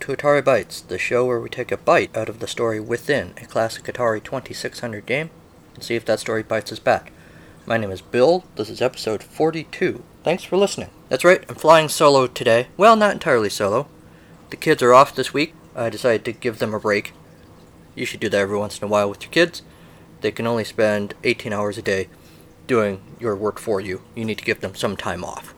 To Atari Bytes, the show where we take a bite out of the story within a classic Atari 2600 game and see if that story bites us back. My name is Bill, this is episode 42. Thanks for listening. That's right, I'm flying solo today. Well, not entirely solo. The kids are off this week. I decided to give them a break. You should do that every once in a while with your kids. They can only spend 18 hours a day doing your work for you. You need to give them some time off.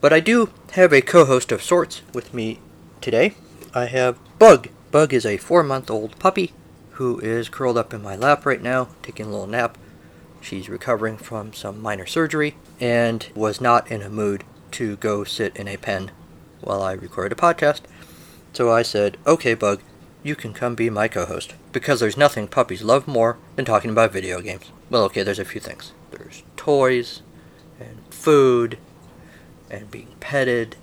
But I do have a co host of sorts with me today. I have Bug. Bug is a four month old puppy who is curled up in my lap right now, taking a little nap. She's recovering from some minor surgery and was not in a mood to go sit in a pen while I recorded a podcast. So I said, okay, Bug, you can come be my co host. Because there's nothing puppies love more than talking about video games. Well, okay, there's a few things there's toys, and food, and being petted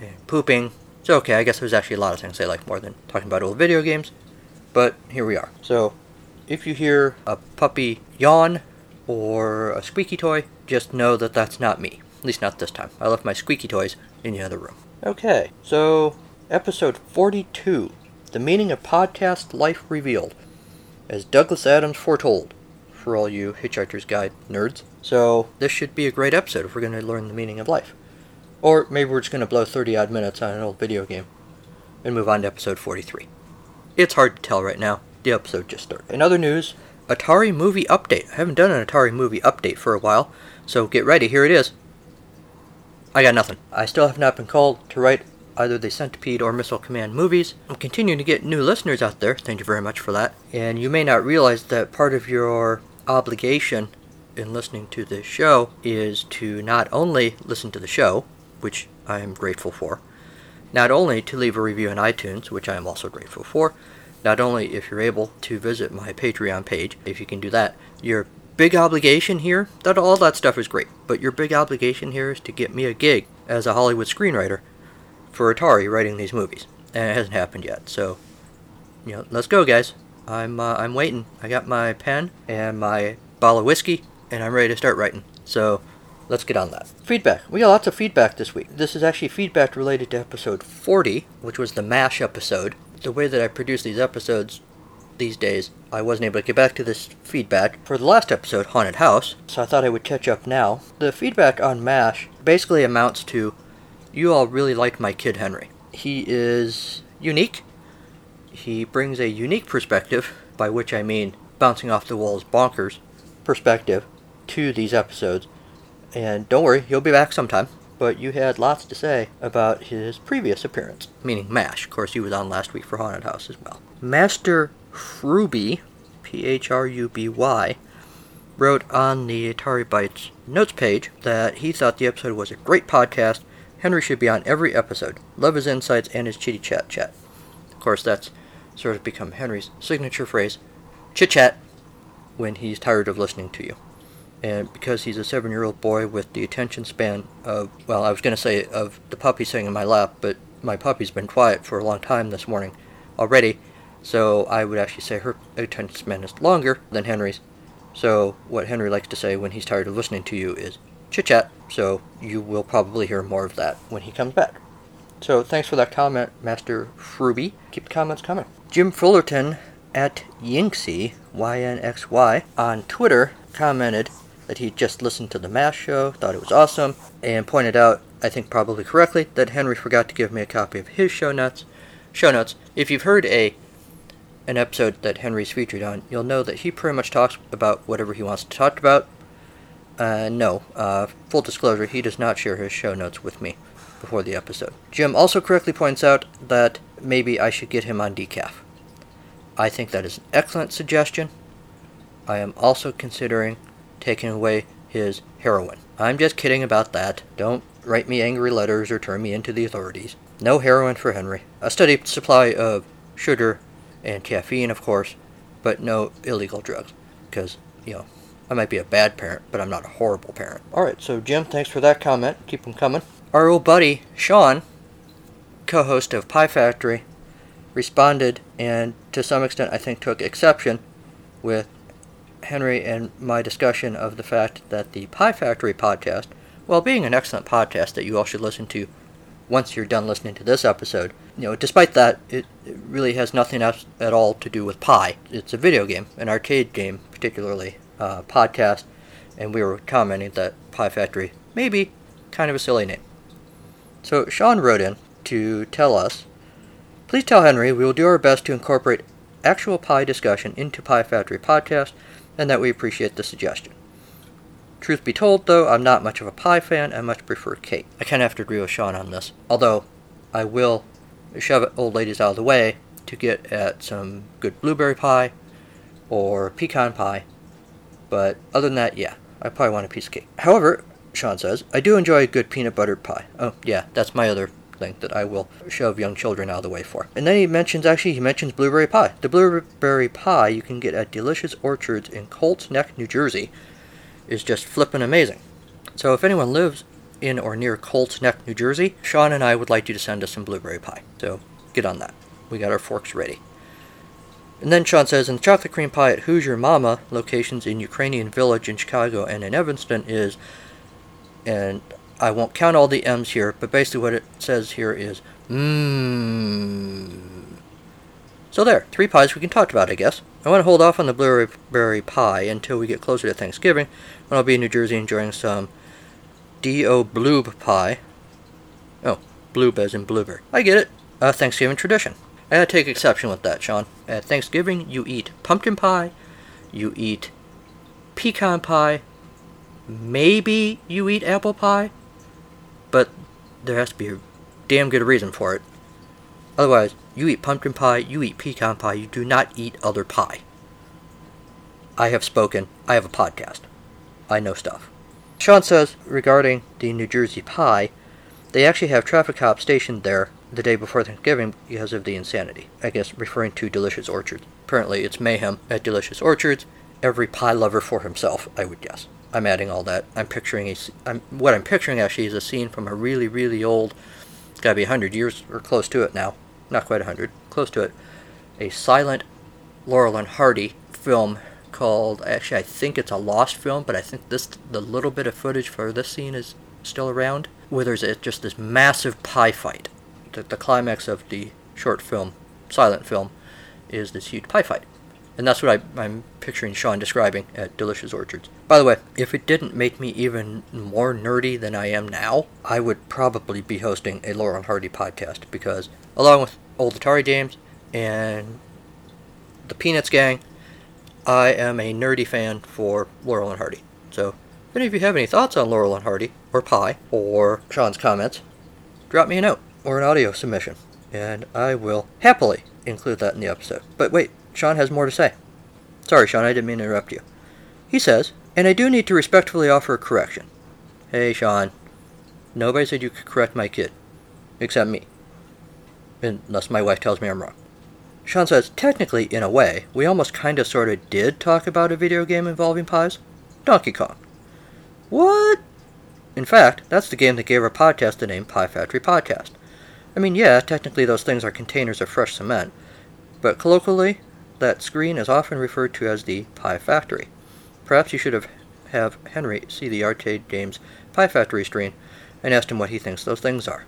and pooping. So okay, I guess there's actually a lot of things I like more than talking about old video games. But here we are. So if you hear a puppy yawn or a squeaky toy, just know that that's not me. At least not this time. I left my squeaky toys in the other room. Okay, so episode 42 The Meaning of Podcast Life Revealed, as Douglas Adams foretold, for all you Hitchhiker's Guide nerds. So this should be a great episode if we're going to learn the meaning of life. Or maybe we're just going to blow 30 odd minutes on an old video game and move on to episode 43. It's hard to tell right now. The episode just started. In other news, Atari movie update. I haven't done an Atari movie update for a while, so get ready. Here it is. I got nothing. I still have not been called to write either the Centipede or Missile Command movies. I'm continuing to get new listeners out there. Thank you very much for that. And you may not realize that part of your obligation in listening to this show is to not only listen to the show, which I am grateful for, not only to leave a review on iTunes, which I am also grateful for, not only if you're able to visit my Patreon page, if you can do that, your big obligation here, that all that stuff is great, but your big obligation here is to get me a gig as a Hollywood screenwriter for Atari writing these movies. And it hasn't happened yet, so you know, let's go guys. I'm uh, I'm waiting. I got my pen and my bottle of whiskey and I'm ready to start writing. So let's get on that. Feedback. We got lots of feedback this week. This is actually feedback related to episode 40, which was the MASH episode. The way that I produce these episodes these days, I wasn't able to get back to this feedback for the last episode, Haunted House, so I thought I would catch up now. The feedback on MASH basically amounts to you all really like my kid Henry. He is unique. He brings a unique perspective, by which I mean bouncing off the walls bonkers perspective to these episodes. And don't worry, he'll be back sometime. But you had lots to say about his previous appearance, meaning MASH. Of course, he was on last week for Haunted House as well. Master Phruby, P H R U B Y, wrote on the Atari Bytes notes page that he thought the episode was a great podcast. Henry should be on every episode. Love his insights and his chitty chat chat. Of course, that's sort of become Henry's signature phrase chit chat when he's tired of listening to you and because he's a seven year old boy with the attention span of, well, I was going to say of the puppy sitting in my lap, but my puppy's been quiet for a long time this morning already, so I would actually say her attention span is longer than Henry's. So, what Henry likes to say when he's tired of listening to you is chit chat, so you will probably hear more of that when he comes back. So, thanks for that comment, Master Phruby. Keep the comments coming. Jim Fullerton at Yinxy, Y-N-X-Y, on Twitter commented that he just listened to the MASH show, thought it was awesome, and pointed out, I think probably correctly, that Henry forgot to give me a copy of his show notes. Show notes. If you've heard a an episode that Henry's featured on, you'll know that he pretty much talks about whatever he wants to talk about. Uh, no, uh, full disclosure, he does not share his show notes with me before the episode. Jim also correctly points out that maybe I should get him on decaf. I think that is an excellent suggestion. I am also considering taking away his heroin. I'm just kidding about that. Don't write me angry letters or turn me into the authorities. No heroin for Henry. A steady supply of sugar and caffeine, of course, but no illegal drugs. Because, you know, I might be a bad parent, but I'm not a horrible parent. Alright, so Jim, thanks for that comment. Keep them coming. Our old buddy, Sean, co host of Pie Factory, responded and to some extent I think took exception with Henry and my discussion of the fact that the Pie Factory podcast, while being an excellent podcast that you all should listen to once you're done listening to this episode. You know, despite that, it, it really has nothing else at all to do with pie. It's a video game, an arcade game, particularly uh, podcast, and we were commenting that Pie Factory may be kind of a silly name. So Sean wrote in to tell us, please tell Henry we will do our best to incorporate actual pie discussion into Pie Factory podcast, and that we appreciate the suggestion. Truth be told, though, I'm not much of a pie fan. I much prefer cake. I kind of have to agree with Sean on this. Although, I will shove old ladies out of the way to get at some good blueberry pie or pecan pie. But other than that, yeah, I probably want a piece of cake. However, Sean says, I do enjoy a good peanut butter pie. Oh, yeah, that's my other thing that I will shove young children out of the way for. And then he mentions, actually, he mentions blueberry pie. The blueberry pie you can get at Delicious Orchards in Colts Neck, New Jersey is just flippin' amazing. So if anyone lives in or near Colts Neck, New Jersey, Sean and I would like you to send us some blueberry pie. So get on that. We got our forks ready. And then Sean says, in the chocolate cream pie at Hoosier Mama, locations in Ukrainian Village in Chicago and in Evanston is, and I won't count all the M's here, but basically what it says here is, mmm. So there, three pies we can talk about, I guess. I want to hold off on the blueberry pie until we get closer to Thanksgiving, when I'll be in New Jersey enjoying some D.O. Bloob pie. Oh, bloob as in blueberry. I get it. A Thanksgiving tradition. I take exception with that, Sean. At Thanksgiving, you eat pumpkin pie, you eat pecan pie, maybe you eat apple pie, but there has to be a damn good reason for it. Otherwise, you eat pumpkin pie, you eat pecan pie, you do not eat other pie. I have spoken. I have a podcast. I know stuff. Sean says regarding the New Jersey pie, they actually have traffic cops stationed there the day before Thanksgiving because of the insanity. I guess referring to Delicious Orchards. Apparently, it's mayhem at Delicious Orchards. Every pie lover for himself, I would guess. I'm adding all that. I'm picturing a. I'm, what I'm picturing actually is a scene from a really, really old. Gotta be 100 years or close to it now not quite 100, close to it, a silent Laurel and Hardy film called, actually, I think it's a lost film, but I think this, the little bit of footage for this scene is still around, where there's a, just this massive pie fight. The, the climax of the short film, silent film, is this huge pie fight. And that's what I, I'm picturing Sean describing at Delicious Orchards. By the way, if it didn't make me even more nerdy than I am now, I would probably be hosting a Laurel and Hardy podcast because, along with old Atari games and the Peanuts Gang, I am a nerdy fan for Laurel and Hardy. So, if any of you have any thoughts on Laurel and Hardy, or pie, or Sean's comments, drop me a note or an audio submission, and I will happily include that in the episode. But wait, Sean has more to say. Sorry, Sean, I didn't mean to interrupt you. He says, and I do need to respectfully offer a correction. Hey, Sean. Nobody said you could correct my kid. Except me. Unless my wife tells me I'm wrong. Sean says, technically, in a way, we almost kinda sorta did talk about a video game involving pies. Donkey Kong. What? In fact, that's the game that gave our podcast the name Pie Factory Podcast. I mean, yeah, technically those things are containers of fresh cement, but colloquially, that screen is often referred to as the Pie Factory. Perhaps you should have, have Henry see the arcade game's Pie Factory screen and asked him what he thinks those things are.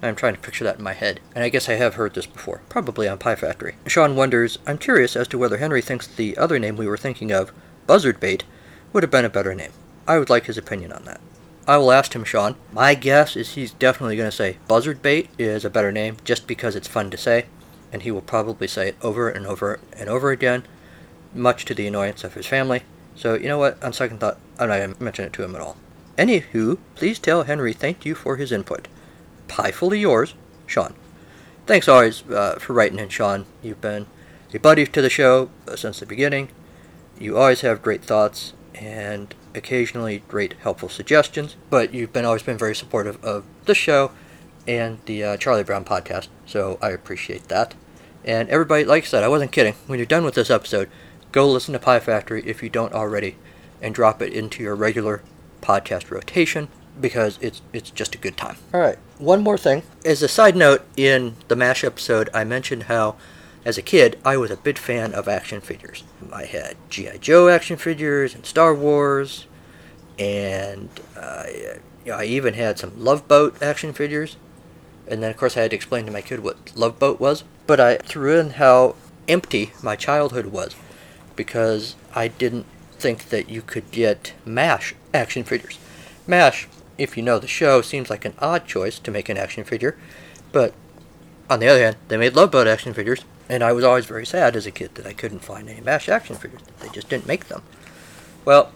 I'm trying to picture that in my head, and I guess I have heard this before, probably on Pie Factory. Sean wonders, I'm curious as to whether Henry thinks the other name we were thinking of, Buzzard Bait, would have been a better name. I would like his opinion on that. I will ask him, Sean. My guess is he's definitely going to say Buzzard Bait is a better name just because it's fun to say and he will probably say it over and over and over again, much to the annoyance of his family. So, you know what? On second thought, I'm not going to mention it to him at all. Anywho, please tell Henry thank you for his input. Piefully yours, Sean. Thanks always uh, for writing in, Sean. You've been a buddy to the show uh, since the beginning. You always have great thoughts and occasionally great helpful suggestions, but you've been always been very supportive of the show and the uh, Charlie Brown podcast, so I appreciate that. And everybody, like I said, I wasn't kidding. When you're done with this episode, go listen to Pie Factory if you don't already, and drop it into your regular podcast rotation because it's it's just a good time. All right, one more thing. As a side note, in the Mash episode, I mentioned how, as a kid, I was a big fan of action figures. I had GI Joe action figures and Star Wars, and uh, I even had some Love Boat action figures And then, of course, I had to explain to my kid what Love Boat was. But I threw in how empty my childhood was because I didn't think that you could get MASH action figures. MASH, if you know the show, seems like an odd choice to make an action figure, but on the other hand, they made Love Boat action figures, and I was always very sad as a kid that I couldn't find any MASH action figures. They just didn't make them. Well,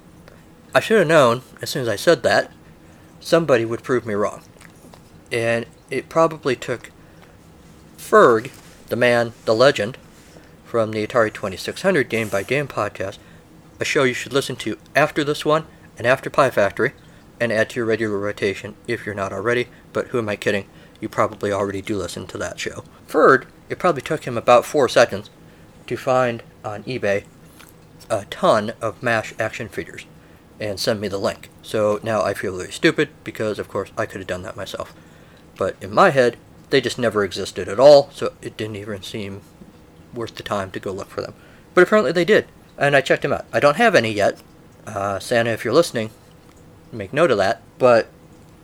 I should have known, as soon as I said that, somebody would prove me wrong. And it probably took Ferg, the man, the legend, from the Atari 2600 Game by Game podcast, a show you should listen to after this one and after Pie Factory, and add to your regular rotation if you're not already. But who am I kidding? You probably already do listen to that show. Ferg, it probably took him about four seconds to find on eBay a ton of MASH action figures and send me the link. So now I feel very stupid because, of course, I could have done that myself. But in my head, they just never existed at all, so it didn't even seem worth the time to go look for them. But apparently they did, and I checked them out. I don't have any yet. Uh, Santa, if you're listening, make note of that. But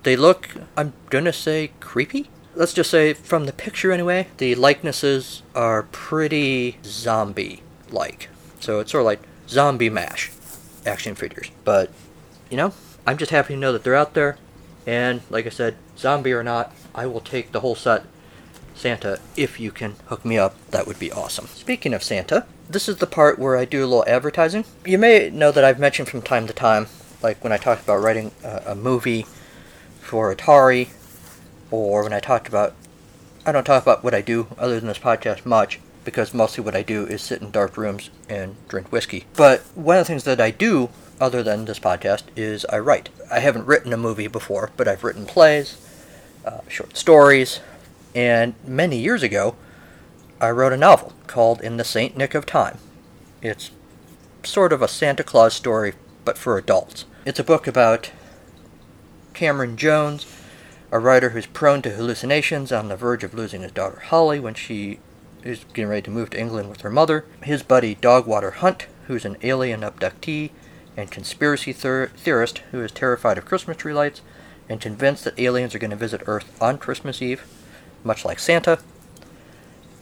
they look, I'm gonna say, creepy? Let's just say, from the picture anyway, the likenesses are pretty zombie like. So it's sort of like zombie mash action figures. But, you know, I'm just happy to know that they're out there. And, like I said, zombie or not, I will take the whole set. Santa, if you can hook me up, that would be awesome. Speaking of Santa, this is the part where I do a little advertising. You may know that I've mentioned from time to time, like when I talked about writing a, a movie for Atari, or when I talked about. I don't talk about what I do other than this podcast much, because mostly what I do is sit in dark rooms and drink whiskey. But one of the things that I do, other than this podcast, is I write. I haven't written a movie before, but I've written plays, uh, short stories, and many years ago, I wrote a novel called In the Saint Nick of Time. It's sort of a Santa Claus story, but for adults. It's a book about Cameron Jones, a writer who's prone to hallucinations on the verge of losing his daughter Holly when she is getting ready to move to England with her mother, his buddy Dogwater Hunt, who's an alien abductee and conspiracy ther- theorist who is terrified of Christmas tree lights and convinced that aliens are going to visit Earth on Christmas Eve, much like Santa.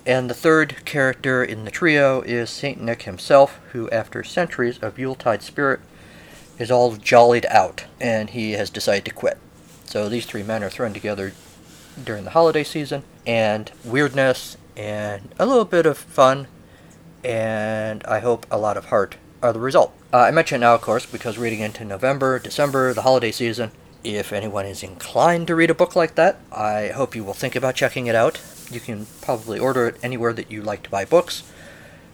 And the third character in the trio is St. Nick himself, who, after centuries of Yuletide spirit, is all jollied out and he has decided to quit. So these three men are thrown together during the holiday season, and weirdness and a little bit of fun, and I hope a lot of heart are the result. Uh, I mention now, of course, because reading into November, December, the holiday season, if anyone is inclined to read a book like that, I hope you will think about checking it out. You can probably order it anywhere that you like to buy books.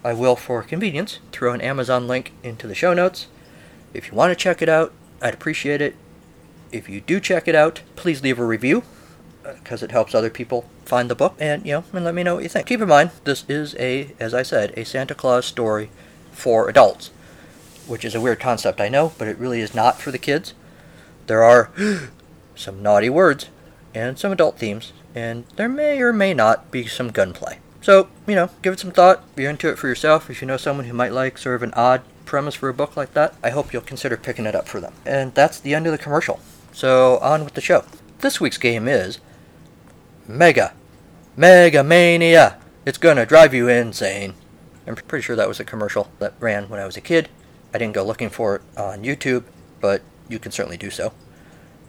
I will, for convenience, throw an Amazon link into the show notes. If you want to check it out, I'd appreciate it. If you do check it out, please leave a review uh, because it helps other people find the book and you know and let me know what you think keep in mind this is a as i said a santa claus story for adults which is a weird concept i know but it really is not for the kids there are some naughty words and some adult themes and there may or may not be some gunplay so you know give it some thought if you're into it for yourself if you know someone who might like sort of an odd premise for a book like that i hope you'll consider picking it up for them and that's the end of the commercial so on with the show this week's game is Mega. Mega Mania. It's gonna drive you insane. I'm pretty sure that was a commercial that ran when I was a kid. I didn't go looking for it on YouTube, but you can certainly do so.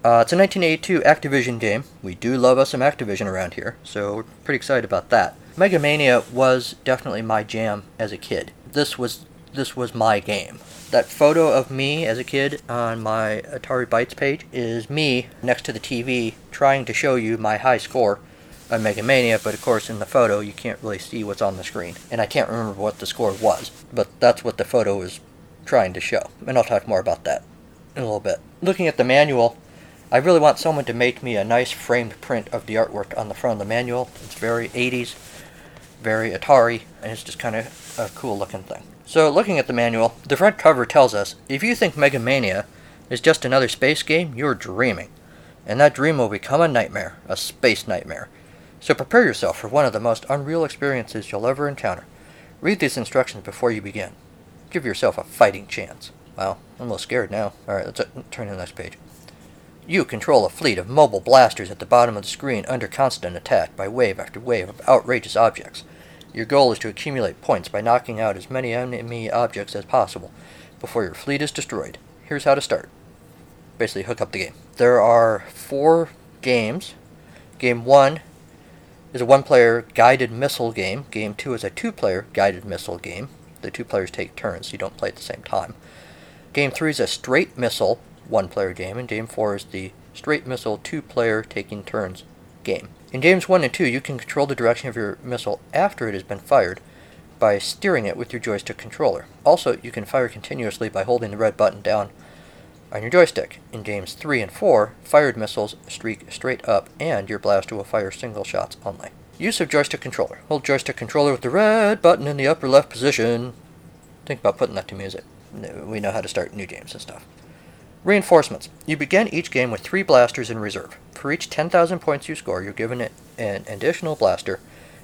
Uh, it's a 1982 Activision game. We do love us some Activision around here, so we're pretty excited about that. Mega Mania was definitely my jam as a kid. This was this was my game. That photo of me as a kid on my Atari Bytes page is me next to the TV trying to show you my high score on Mega Mania, but of course in the photo you can't really see what's on the screen. And I can't remember what the score was, but that's what the photo is trying to show. And I'll talk more about that a little bit. Looking at the manual, I really want someone to make me a nice framed print of the artwork on the front of the manual. It's very 80s, very Atari, and it's just kind of a cool looking thing. So, looking at the manual, the front cover tells us if you think Mega Mania is just another space game, you're dreaming. And that dream will become a nightmare, a space nightmare. So prepare yourself for one of the most unreal experiences you'll ever encounter. Read these instructions before you begin. Give yourself a fighting chance. Wow, I'm a little scared now. Alright, let's uh, turn to the next page. You control a fleet of mobile blasters at the bottom of the screen under constant attack by wave after wave of outrageous objects. Your goal is to accumulate points by knocking out as many enemy objects as possible before your fleet is destroyed. Here's how to start. Basically, hook up the game. There are four games. Game one is a one player guided missile game. Game two is a two player guided missile game. The two players take turns, so you don't play at the same time. Game three is a straight missile one player game, and game four is the straight missile two player taking turns game. In games one and two, you can control the direction of your missile after it has been fired by steering it with your joystick controller. Also, you can fire continuously by holding the red button down on your joystick. In games 3 and 4, fired missiles streak straight up, and your blaster will fire single shots only. Use of joystick controller. Hold joystick controller with the red button in the upper left position. Think about putting that to music. We know how to start new games and stuff. Reinforcements. You begin each game with three blasters in reserve. For each 10,000 points you score, you're given an additional blaster.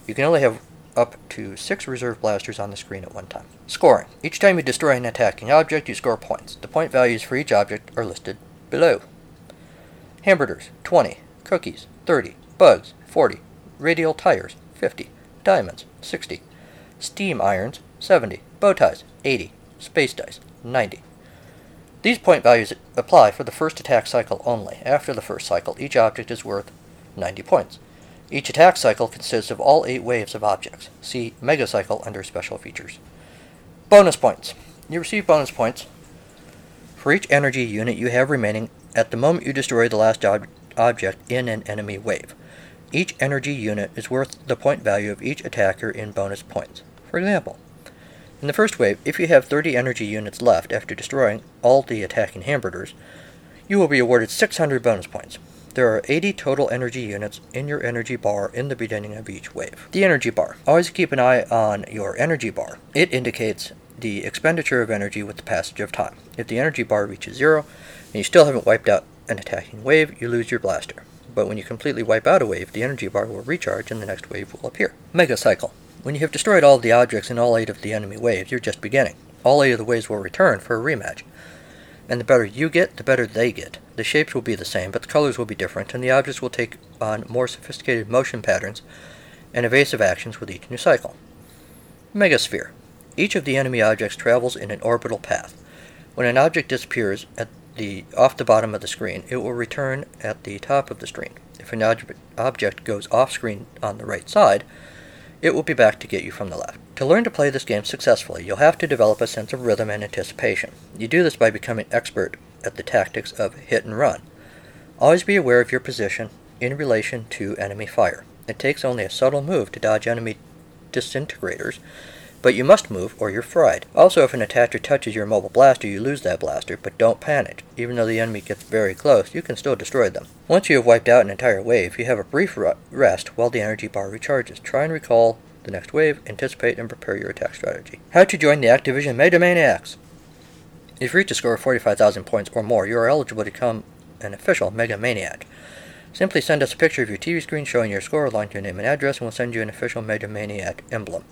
You can only have up to six reserve blasters on the screen at one time. Scoring. Each time you destroy an attacking object, you score points. The point values for each object are listed below. Hamburgers 20, cookies 30, bugs 40, radial tires 50, diamonds 60, steam irons 70, bow ties 80, space dice 90. These point values apply for the first attack cycle only. After the first cycle, each object is worth 90 points. Each attack cycle consists of all eight waves of objects. See Mega Cycle under Special Features. Bonus points. You receive bonus points for each energy unit you have remaining at the moment you destroy the last ob- object in an enemy wave. Each energy unit is worth the point value of each attacker in bonus points. For example, in the first wave, if you have 30 energy units left after destroying all the attacking hamburgers, you will be awarded 600 bonus points. There are 80 total energy units in your energy bar in the beginning of each wave. The energy bar. Always keep an eye on your energy bar. It indicates the expenditure of energy with the passage of time. If the energy bar reaches zero and you still haven't wiped out an attacking wave, you lose your blaster. But when you completely wipe out a wave, the energy bar will recharge and the next wave will appear. Mega Cycle. When you have destroyed all the objects in all eight of the enemy waves, you're just beginning. All eight of the waves will return for a rematch and the better you get, the better they get. The shapes will be the same, but the colors will be different, and the objects will take on more sophisticated motion patterns and evasive actions with each new cycle. Megasphere. Each of the enemy objects travels in an orbital path. When an object disappears at the off the bottom of the screen, it will return at the top of the screen. If an ob- object goes off screen on the right side, it will be back to get you from the left. To learn to play this game successfully, you'll have to develop a sense of rhythm and anticipation. You do this by becoming expert at the tactics of hit and run. Always be aware of your position in relation to enemy fire. It takes only a subtle move to dodge enemy disintegrators, but you must move or you're fried. Also, if an attacker touches your mobile blaster, you lose that blaster, but don't panic. Even though the enemy gets very close, you can still destroy them. Once you have wiped out an entire wave, you have a brief rest while the energy bar recharges. Try and recall the next wave, anticipate, and prepare your attack strategy. How to join the Activision Mega Maniacs. If you reach a score of 45,000 points or more, you are eligible to become an official Mega Maniac. Simply send us a picture of your TV screen showing your score along with your name and address, and we'll send you an official Mega Maniac emblem.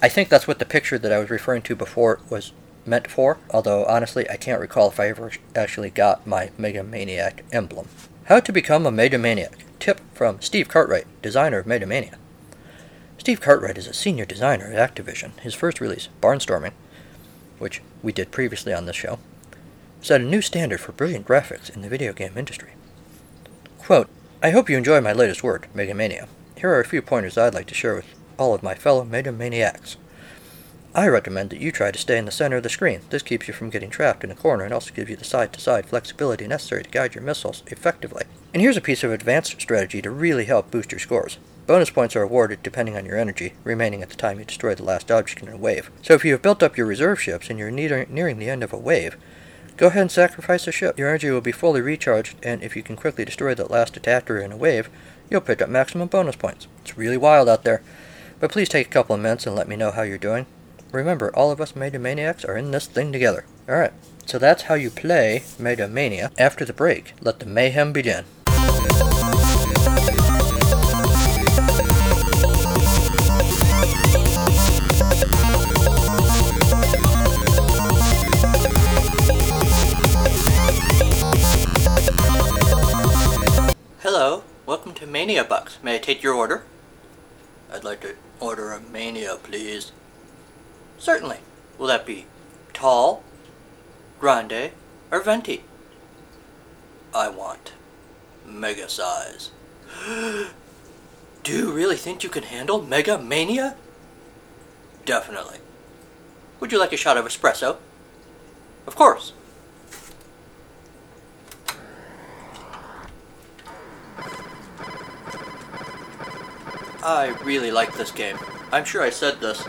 I think that's what the picture that I was referring to before was meant for, although honestly I can't recall if I ever actually got my Mega Maniac emblem. How to become a Mega Maniac. Tip from Steve Cartwright, designer of Mega Mania. Steve Cartwright is a senior designer at Activision. His first release, Barnstorming, which we did previously on this show, set a new standard for brilliant graphics in the video game industry. Quote, I hope you enjoy my latest work, Mega Mania. Here are a few pointers I'd like to share with all of my fellow Mega Maniacs. I recommend that you try to stay in the center of the screen. This keeps you from getting trapped in a corner and also gives you the side to side flexibility necessary to guide your missiles effectively. And here's a piece of advanced strategy to really help boost your scores. Bonus points are awarded depending on your energy, remaining at the time you destroy the last object in a wave. So if you have built up your reserve ships and you're nearing the end of a wave, go ahead and sacrifice a ship. Your energy will be fully recharged, and if you can quickly destroy that last attacker in a wave, you'll pick up maximum bonus points. It's really wild out there. But please take a couple of minutes and let me know how you're doing. Remember, all of us Mega Maniacs are in this thing together. Alright, so that's how you play Mega Mania. After the break, let the mayhem begin. Hello, welcome to Mania Bucks. May I take your order? I'd like to order a Mania, please. Certainly. Will that be tall, grande, or venti? I want mega size. Do you really think you can handle Mega Mania? Definitely. Would you like a shot of espresso? Of course. I really like this game. I'm sure I said this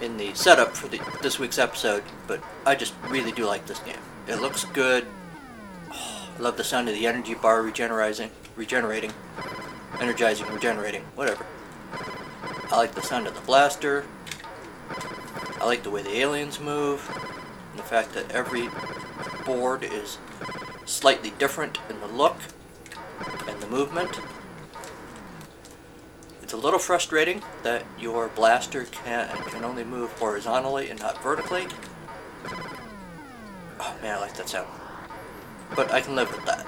in the setup for the, this week's episode, but I just really do like this game. It looks good. Oh, I love the sound of the energy bar regenerating, regenerating, energizing, regenerating, whatever. I like the sound of the blaster. I like the way the aliens move, and the fact that every board is slightly different in the look and the movement. It's a little frustrating that your blaster can can only move horizontally and not vertically. Oh man, I like that sound. But I can live with that.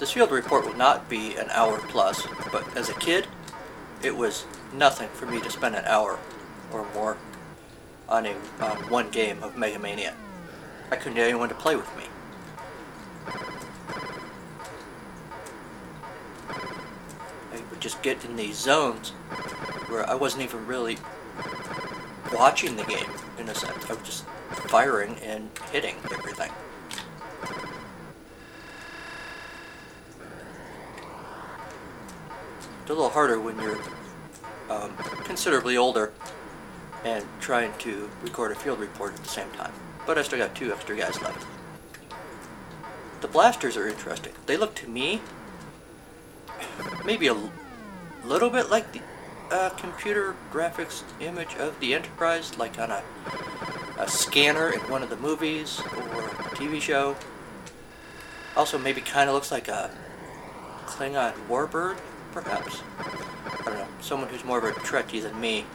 This field report will not be an hour plus, but as a kid, it was nothing for me to spend an hour or more on a on one game of Mega Mania. I couldn't get anyone to play with me. I would just get in these zones where I wasn't even really watching the game in a sense. I was just firing and hitting everything. It's a little harder when you're um, considerably older and trying to record a field report at the same time. But I still got two extra guys left. The blasters are interesting. They look to me maybe a l- little bit like the uh, computer graphics image of the Enterprise, like on a, a scanner in one of the movies or a TV show. Also, maybe kind of looks like a Klingon warbird, perhaps. I don't know. Someone who's more of a Trekkie than me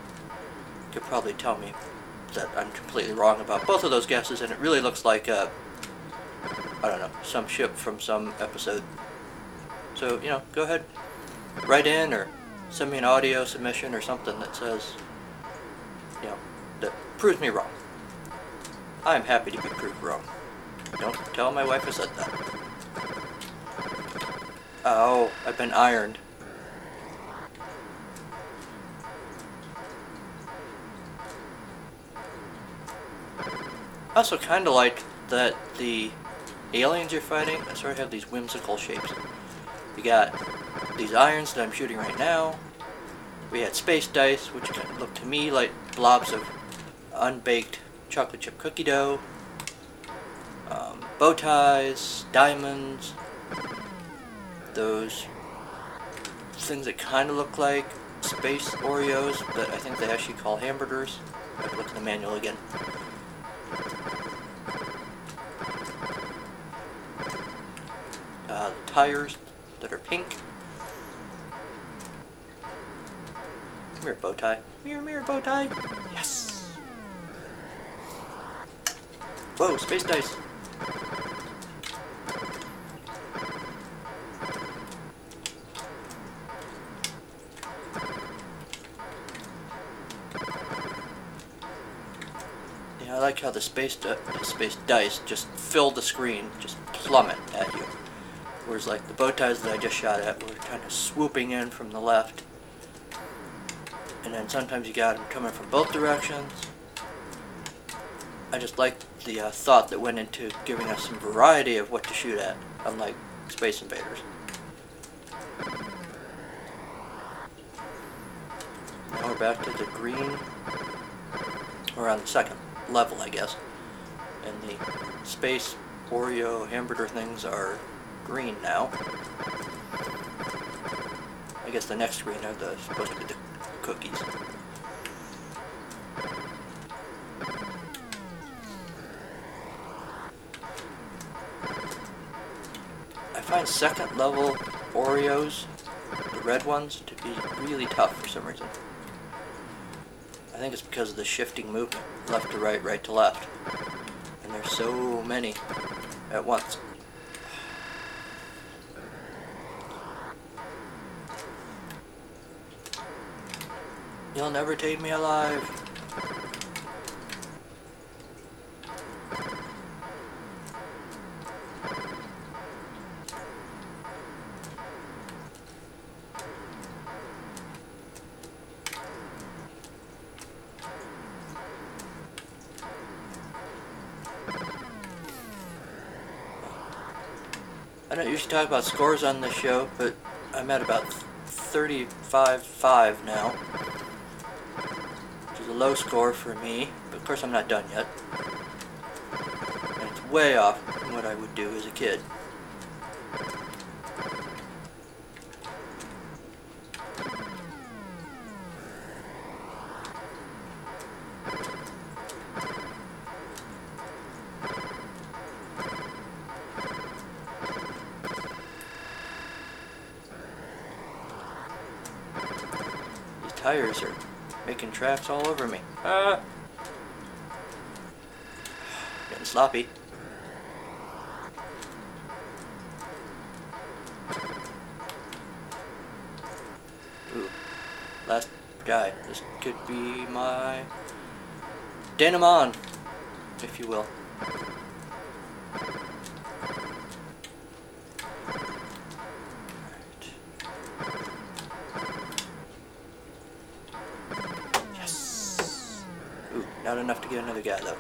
could probably tell me that I'm completely wrong about both of those guesses, and it really looks like a, I don't know, some ship from some episode. So, you know, go ahead, write in or send me an audio submission or something that says, you know, that proves me wrong. I'm happy to be proved wrong. Don't tell my wife I said that. Oh, I've been ironed. I also kind of like that the aliens you're fighting sort of have these whimsical shapes. You got these irons that I'm shooting right now. We had space dice, which kind of look to me like blobs of unbaked chocolate chip cookie dough. Um, bow ties, diamonds, those things that kind of look like space Oreos, but I think they actually call hamburgers. I look at the manual again. Uh, the tires that are pink. Come here, bow tie. Mirror, mirror, bow tie. Yes. Whoa, space dice. Yeah, I like how the space space dice just fill the screen, just plummet at you. Whereas like the bow ties that I just shot at were kind of swooping in from the left. And then sometimes you got them coming from both directions. I just like the uh, thought that went into giving us some variety of what to shoot at, unlike Space Invaders. Now we're back to the green. We're on the second level, I guess. And the space Oreo hamburger things are green now. I guess the next green are the supposed to be the cookies. I find second level Oreos, the red ones, to be really tough for some reason. I think it's because of the shifting movement, left to right, right to left. And there's so many. at once. You'll never take me alive. I don't usually talk about scores on the show, but I'm at about 35-5 now. Is a low score for me, but of course I'm not done yet. And it's way off from what I would do as a kid. Tracks all over me. Ah! Getting sloppy. Ooh. Last guy. This could be my denouement, if you will. Yes. Ooh, not to get another.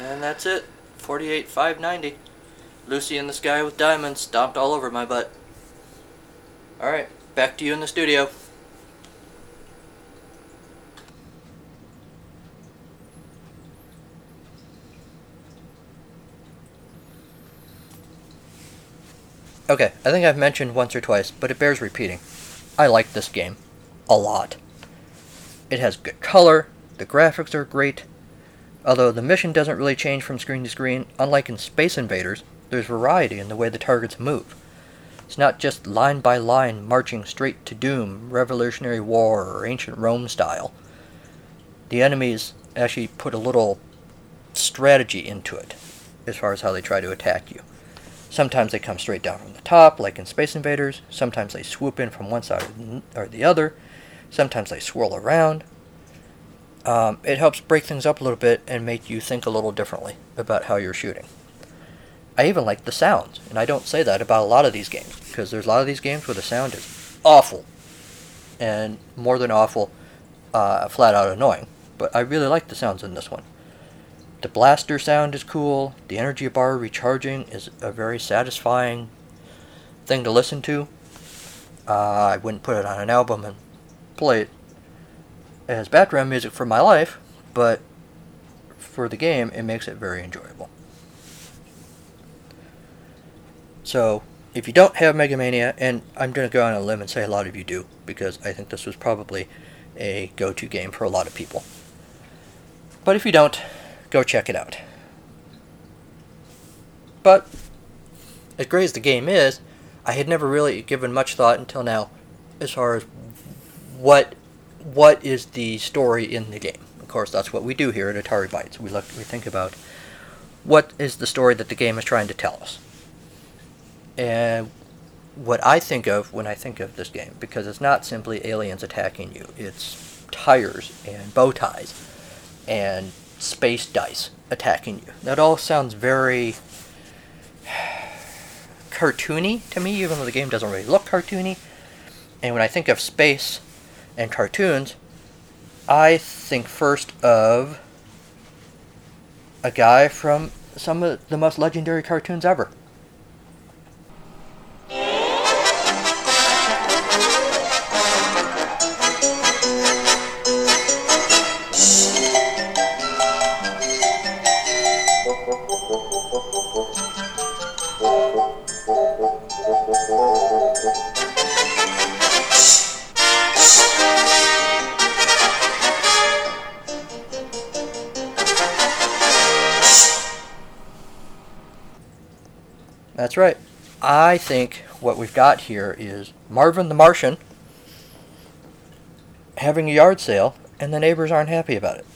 And that's it. 48 590. Lucy in the sky with diamonds stomped all over my butt. Alright, back to you in the studio. Okay, I think I've mentioned once or twice, but it bears repeating. I like this game. A lot. It has good color, the graphics are great, although the mission doesn't really change from screen to screen, unlike in Space Invaders, there's variety in the way the targets move. It's not just line by line marching straight to doom, Revolutionary War, or ancient Rome style. The enemies actually put a little strategy into it, as far as how they try to attack you. Sometimes they come straight down from the top, like in Space Invaders. Sometimes they swoop in from one side or the other. Sometimes they swirl around. Um, it helps break things up a little bit and make you think a little differently about how you're shooting. I even like the sounds, and I don't say that about a lot of these games, because there's a lot of these games where the sound is awful, and more than awful, uh, flat out annoying. But I really like the sounds in this one. The blaster sound is cool. The energy bar recharging is a very satisfying thing to listen to. Uh, I wouldn't put it on an album and play it as background music for my life, but for the game, it makes it very enjoyable. So, if you don't have Mega Mania, and I'm going to go on a limb and say a lot of you do, because I think this was probably a go to game for a lot of people. But if you don't, go check it out. But, as great as the game is, I had never really given much thought until now as far as what what is the story in the game. Of course, that's what we do here at Atari Bytes. We look, we think about what is the story that the game is trying to tell us. And what I think of when I think of this game, because it's not simply aliens attacking you, it's tires and bow ties and space dice attacking you. That all sounds very cartoony to me, even though the game doesn't really look cartoony. And when I think of space and cartoons, I think first of a guy from some of the most legendary cartoons ever. Right. I think what we've got here is Marvin the Martian having a yard sale, and the neighbors aren't happy about it.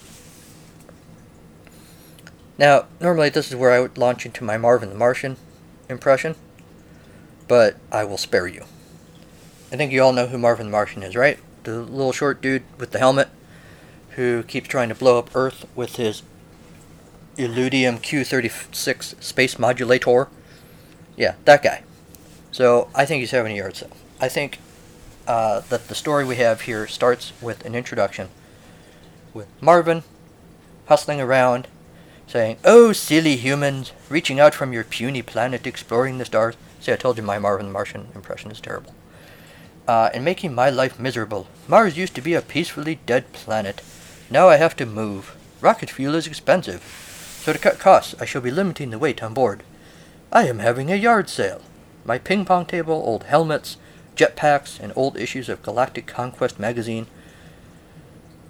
Now, normally this is where I would launch into my Marvin the Martian impression, but I will spare you. I think you all know who Marvin the Martian is, right? The little short dude with the helmet who keeps trying to blow up Earth with his Illudium Q36 space modulator. Yeah, that guy. So I think he's having a yard sale. I think uh, that the story we have here starts with an introduction with Marvin hustling around, saying, Oh, silly humans, reaching out from your puny planet, exploring the stars. See, I told you my Marvin the Martian impression is terrible. Uh, and making my life miserable. Mars used to be a peacefully dead planet. Now I have to move. Rocket fuel is expensive. So to cut costs, I shall be limiting the weight on board. I am having a yard sale. My ping pong table, old helmets, jetpacks, and old issues of Galactic Conquest magazine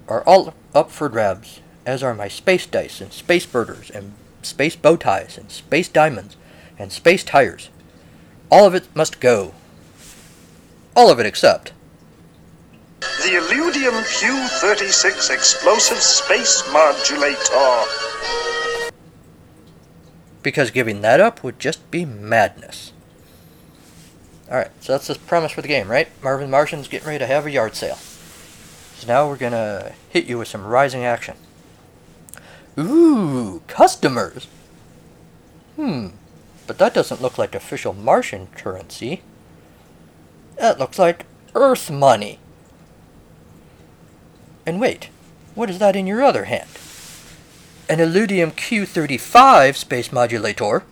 are all up for grabs, as are my space dice and space birders and space bow ties and space diamonds and space tires. All of it must go. All of it except. The Illudium Q36 Explosive Space Modulator. Because giving that up would just be madness. Alright, so that's the premise for the game, right? Marvin Martian's getting ready to have a yard sale. So now we're gonna hit you with some rising action. Ooh, customers! Hmm, but that doesn't look like official Martian currency. That looks like Earth money. And wait, what is that in your other hand? An Illudium Q35 space modulator?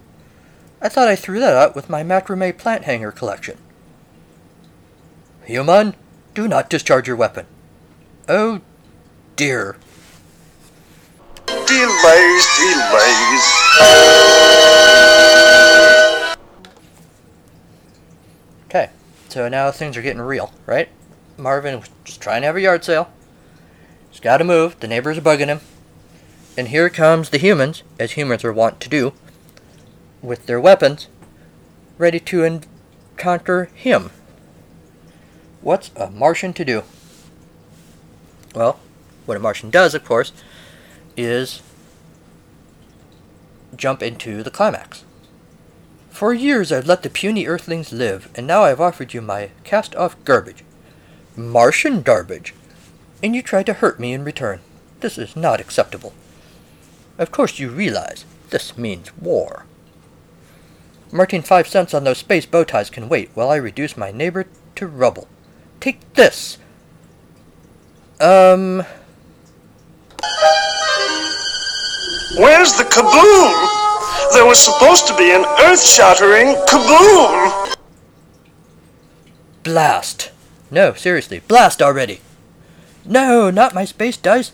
I thought I threw that out with my macrame plant hanger collection. Human, do not discharge your weapon. Oh dear. Delays, delays. Okay, so now things are getting real, right? Marvin was just trying to have a yard sale. He's got to move. The neighbors are bugging him. And here comes the humans, as humans are wont to do, with their weapons, ready to encounter him. What's a Martian to do? Well, what a Martian does, of course, is jump into the climax. For years I've let the puny earthlings live, and now I've offered you my cast off garbage. Martian garbage! And you try to hurt me in return. This is not acceptable. Of course you realize this means war. Marking five cents on those space bow ties can wait while I reduce my neighbor to rubble. Take this! Um. Where's the kaboom? There was supposed to be an earth shattering kaboom! Blast! No, seriously, blast already! No, not my space dice!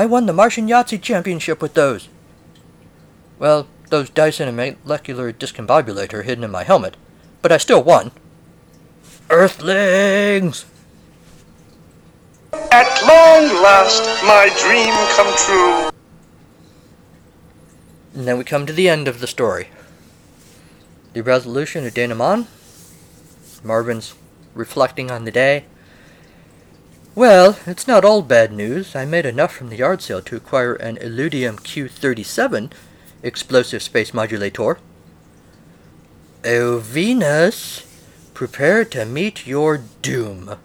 I won the Martian Yahtzee Championship with those! Well, those dice in a molecular discombobulator hidden in my helmet, but I still won. Earthlings! At long last, my dream come true. And then we come to the end of the story. The resolution of Denouement. Marvin's reflecting on the day. Well, it's not all bad news. I made enough from the yard sale to acquire an Illudium Q37 explosive space modulator. Oh, Venus, prepare to meet your doom.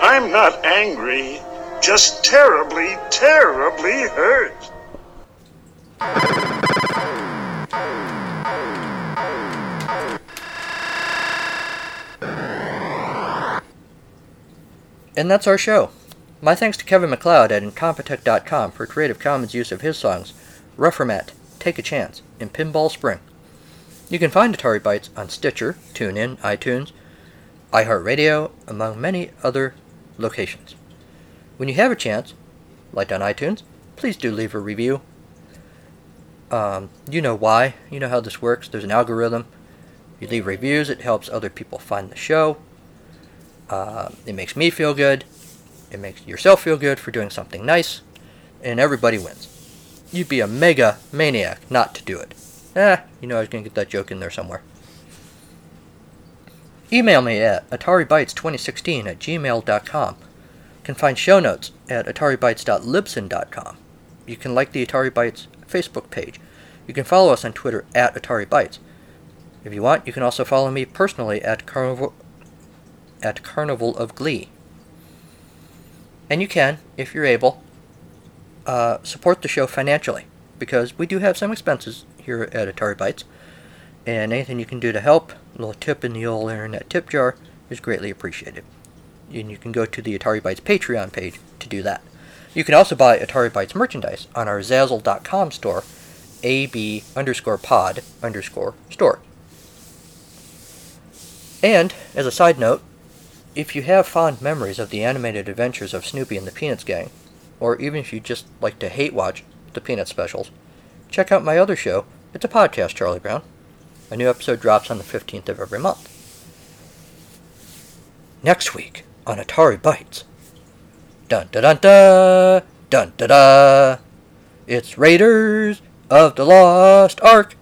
I'm not angry, just terribly, terribly hurt. And that's our show. My thanks to Kevin MacLeod at Incompetech.com for Creative Commons use of his songs Reformat, Take a Chance, and Pinball Spring. You can find Atari Bytes on Stitcher, TuneIn, iTunes, iHeartRadio, among many other locations. When you have a chance, like on iTunes, please do leave a review. Um, you know why. You know how this works. There's an algorithm. You leave reviews, it helps other people find the show. Uh, it makes me feel good. It makes yourself feel good for doing something nice. And everybody wins. You'd be a mega maniac not to do it. Eh, you know I was going to get that joke in there somewhere. Email me at ataribytes2016 at gmail.com. You can find show notes at ataribytes.libsyn.com. You can like the Atari Bytes Facebook page. You can follow us on Twitter at Atari Bytes. If you want, you can also follow me personally at Carnival at Carnival of Glee. And you can, if you're able, uh, support the show financially because we do have some expenses here at Atari Bytes, and anything you can do to help, a little tip in the old internet tip jar, is greatly appreciated. And you can go to the Atari Bytes Patreon page to do that. You can also buy Atari Bytes merchandise on our Zazzle.com store, ab underscore pod underscore store. And, as a side note, if you have fond memories of the animated adventures of Snoopy and the Peanuts Gang, or even if you just like to hate watch the Peanut specials, check out my other show. It's a podcast, Charlie Brown. A new episode drops on the 15th of every month. Next week on Atari Bytes. Dun da dun da! Dun da da! It's Raiders of the Lost Ark!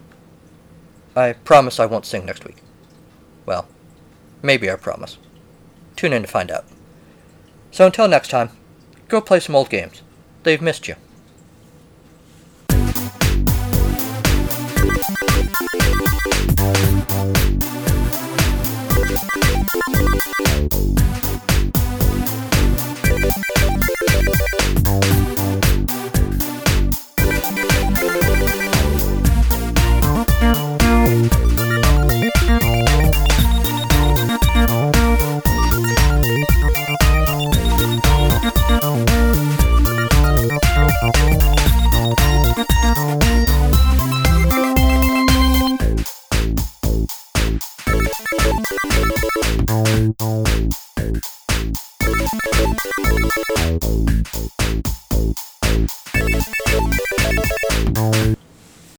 I promise I won't sing next week. Well, maybe I promise. Tune in to find out. So until next time, go play some old games. They've missed you.